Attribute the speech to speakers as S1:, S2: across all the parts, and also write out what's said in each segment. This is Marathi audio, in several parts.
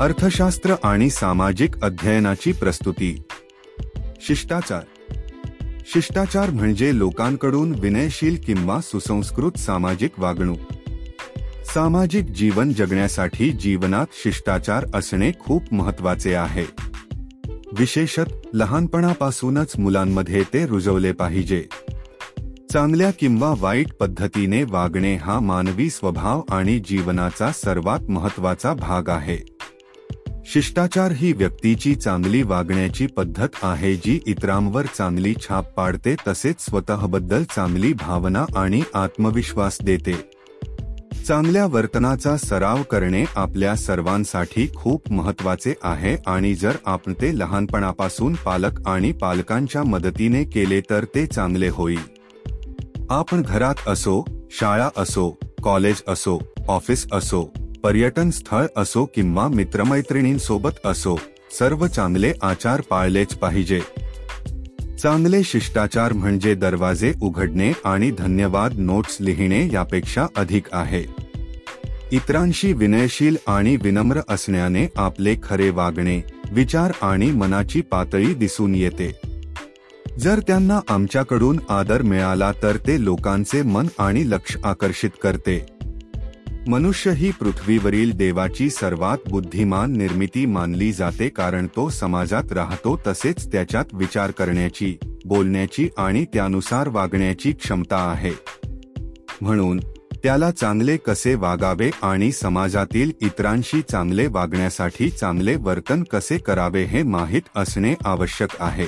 S1: अर्थशास्त्र आणि सामाजिक अध्ययनाची प्रस्तुती. शिष्टाचार. शिष्टाचार म्हणजे लोकांकडून विनयशील किंवा सुसंस्कृत सामाजिक वागणूक. सामाजिक जीवन जगण्यासाठी जीवनात शिष्टाचार असणे खूप महत्त्वाचे आहे. विशेषत लहानपणापासूनच मुलांमध्ये ते रुजवले पाहिजे. चांगल्या किंवा वाईट पद्धतीने वागणे हा मानवी स्वभाव आणि जीवनाचा सर्वात महत्त्वाचा भाग आहे. शिष्टाचार ही व्यक्तीची चांगली वागण्याची पद्धत आहे जी इतरांवर चांगली छाप पाडते तसेच स्वतःबद्दल चांगली भावना आणि आत्मविश्वास देते. चांगल्या वर्तनाचा सराव करणे आपल्या सर्वांसाठी खूप महत्त्वाचे आहे आणि जर आपण ते लहानपणापासून पालक आणि पालकांच्या मदतीने केले तर ते चांगले होईल. आपण घरात असो शाळा असो कॉलेज असो ऑफिस असो पर्यटन स्थळ असो किंवा मित्रमैत्रिणींसोबत असो सर्व चांगले आचार पाळलेच पाहिजे. चांगले शिष्टाचार म्हणजे दरवाजे उघडणे आणि धन्यवाद नोट्स लिहिणे यापेक्षा अधिक आहे. इतरांशी विनयशील आणि विनम्र असण्याने आपले खरे वागणे विचार आणि मनाची पातळी दिसून येते. जर त्यांना आमच्याकडून आदर मिळाला तर ते लोकांचे मन आणि लक्ष आकर्षित करते. मनुष्य ही पृथ्वीवरील देवाची सर्वात बुद्धिमान निर्मिती मानली जाते कारण तो समाजात राहतो तसेच त्याच्यात विचार करण्याची बोलण्याची आणि त्यानुसार वागण्याची क्षमता आहे. म्हणून त्याला चांगले कसे वागावे आणि समाजातील इतरांशी चांगले वागण्यासाठी चांगले वर्तन कसे करावे हे माहीत असणे आवश्यक आहे.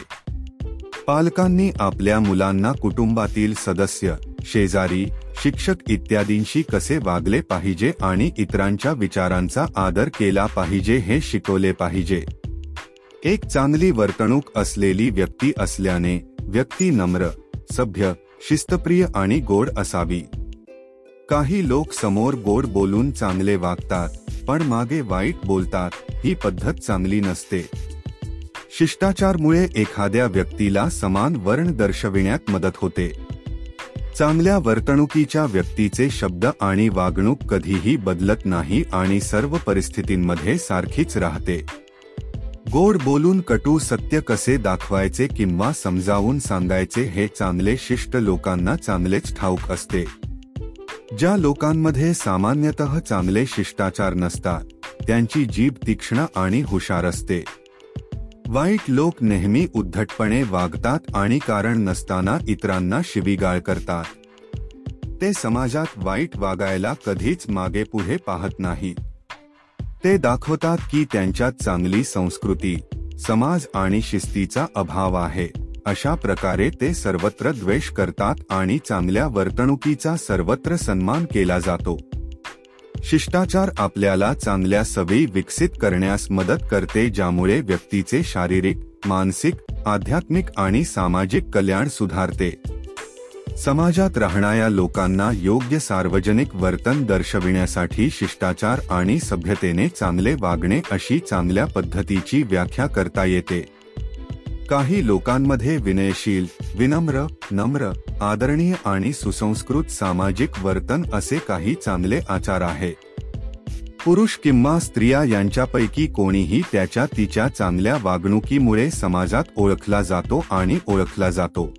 S1: पालकांनी आपल्या मुलांना कुटुंबातील सदस्य शेजारी शिक्षक इत्यादींशी कसे वागले पाहिजे आणि इतरांच्या विचारांचा आदर केला पाहिजे हे शिकवले पाहिजे. एक चांगली वर्तणूक असलेली व्यक्ती असल्याने व्यक्ती नम्र सभ्य शिस्तप्रिय आणि गोड असावी. काही लोक समोर गोड बोलून चांगले वागतात पण मागे वाईट बोलतात ही पद्धत चांगली नसते. शिष्टाचारमुळे एखाद्या व्यक्तीला समान वर्ण दर्शविण्यात मदत होते. चांगल्या वर्तणुकीच्या व्यक्तीचे शब्द आणि वागणूक कधीही बदलत नाही आणि सर्व परिस्थितींमध्ये सारखीच राहते. गोड बोलून कटू सत्य कसे दाखवायचे किंवा समजावून सांगायचे हे चांगले शिष्ट लोकांना चांगलेच ठाऊक असते. ज्या लोकांमध्ये सामान्यतः चांगले शिष्टाचार नसतात त्यांची जीभ तीक्ष्ण आणि हुशार असते. वाईट लोक नेहमी उद्धटपणे वागतात आणि कारण नसताना इतरांना शिवीगाळ करतात. ते समाजात वाईट वागायला कधीच मागे पुढे पाहत नाही. ते दाखवतात की त्यांच्यात चांगली संस्कृती समाज आणि शिस्तीचा अभाव आहे. अशा प्रकारे ते सर्वत्र द्वेष करतात आणि चांगल्या वर्तणुकीचा सर्वत्र सन्मान केला जातो. शिष्टाचार आपल्याला चांगल्या सवयी विकसित करण्यास मदत करते ज्यामुळे व्यक्तीचे शारीरिक मानसिक आध्यात्मिक आणि सामाजिक कल्याण सुधारते. समाजात राहणाऱ्या लोकांना योग्य सार्वजनिक वर्तन दर्शविण्यासाठी शिष्टाचार आणि सभ्यतेने चांगले वागणे अशी चांगल्या पद्धतीची व्याख्या करता येते. काही लोकांमध्ये विनयशील विनम्र नम्र आदरणीय आणि सुसंस्कृत सामाजिक वर्तन असे काही चांगले आचार आहे. पुरुष किंवा स्त्रिया यांच्यापैकी कोणीही त्याच्या तिच्या चांगल्या वागणुकीमुळे समाजात ओळखला जातो आणि ओळखला जातो.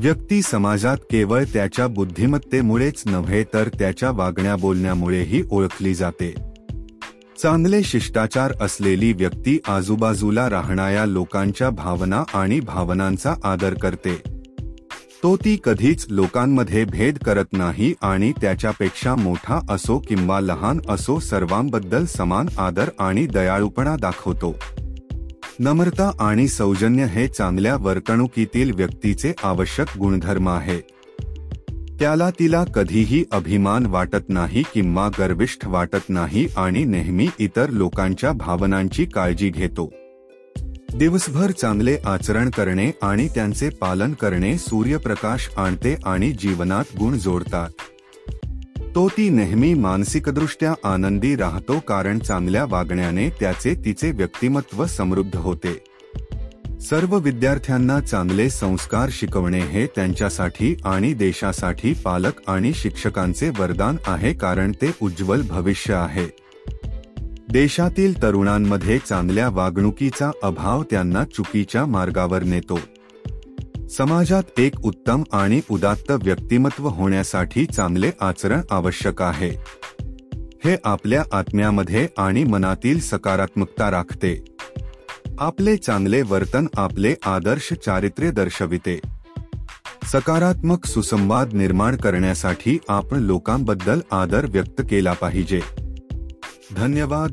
S1: व्यक्ती समाजात केवळ त्याच्या बुद्धिमत्तेमुळेच नव्हे तर त्याच्या वागण्या बोलण्यामुळेही ओळखली जाते. चांगले शिष्टाचार असलेली व्यक्ती आजूबाजूला राहणाऱ्या लोकांच्या भावना आणि भावनांचा आदर करते. तो ती कधीच लोकांमध्ये भेद करत नाही आणि त्याच्यापेक्षा मोठा असो किंवा लहान असो सर्वांबद्दल समान आदर आणि दयाळूपणा दाखवतो. नम्रता आणि सौजन्य हे चांगल्या वर्तणुकीतील व्यक्तीचे आवश्यक गुणधर्म आहेत त्याला तिला कधीही अभिमान वाटत नाही किंवा गर्विष्ठ वाटत नाही आणि नेहमी इतर लोकांच्या भावनांची काळजी घेतो. दिवसभर चांगले आचरण करणे आणि त्यांचे पालन करणे सूर्यप्रकाश आणते आणि जीवनात गुण जोडतात. तो ती नेहमी मानसिकदृष्ट्या आनंदी राहतो कारण चांगल्या वागण्याने त्याचे तिचे व्यक्तिमत्व समृद्ध होते. सर्व विद्यार्थ्यांना चांगले संस्कार शिकवणे हे त्यांच्यासाठी आणि देशासाठी पालक आणि शिक्षकांचे वरदान आहे कारण ते उज्ज्वल भविष्य आहे. देशातील तरुणांमध्ये चांगल्या वागणुकीचा अभाव त्यांना चुकीच्या मार्गावर नेतो. समाजात एक उत्तम आणि उदात्त व्यक्तिमत्व होण्यासाठी चांगले आचरण आवश्यक आहे. हे आपल्या आत्म्यामध्ये आणि मनातील सकारात्मकता राखते. आपले चांगले वर्तन आपले आदर्श चारित्र्य दर्शविते. सकारात्मक सुसंवाद निर्माण करण्यासाठी आपण लोकांबद्दल आदर व्यक्त केला पाहिजे. धन्यवाद.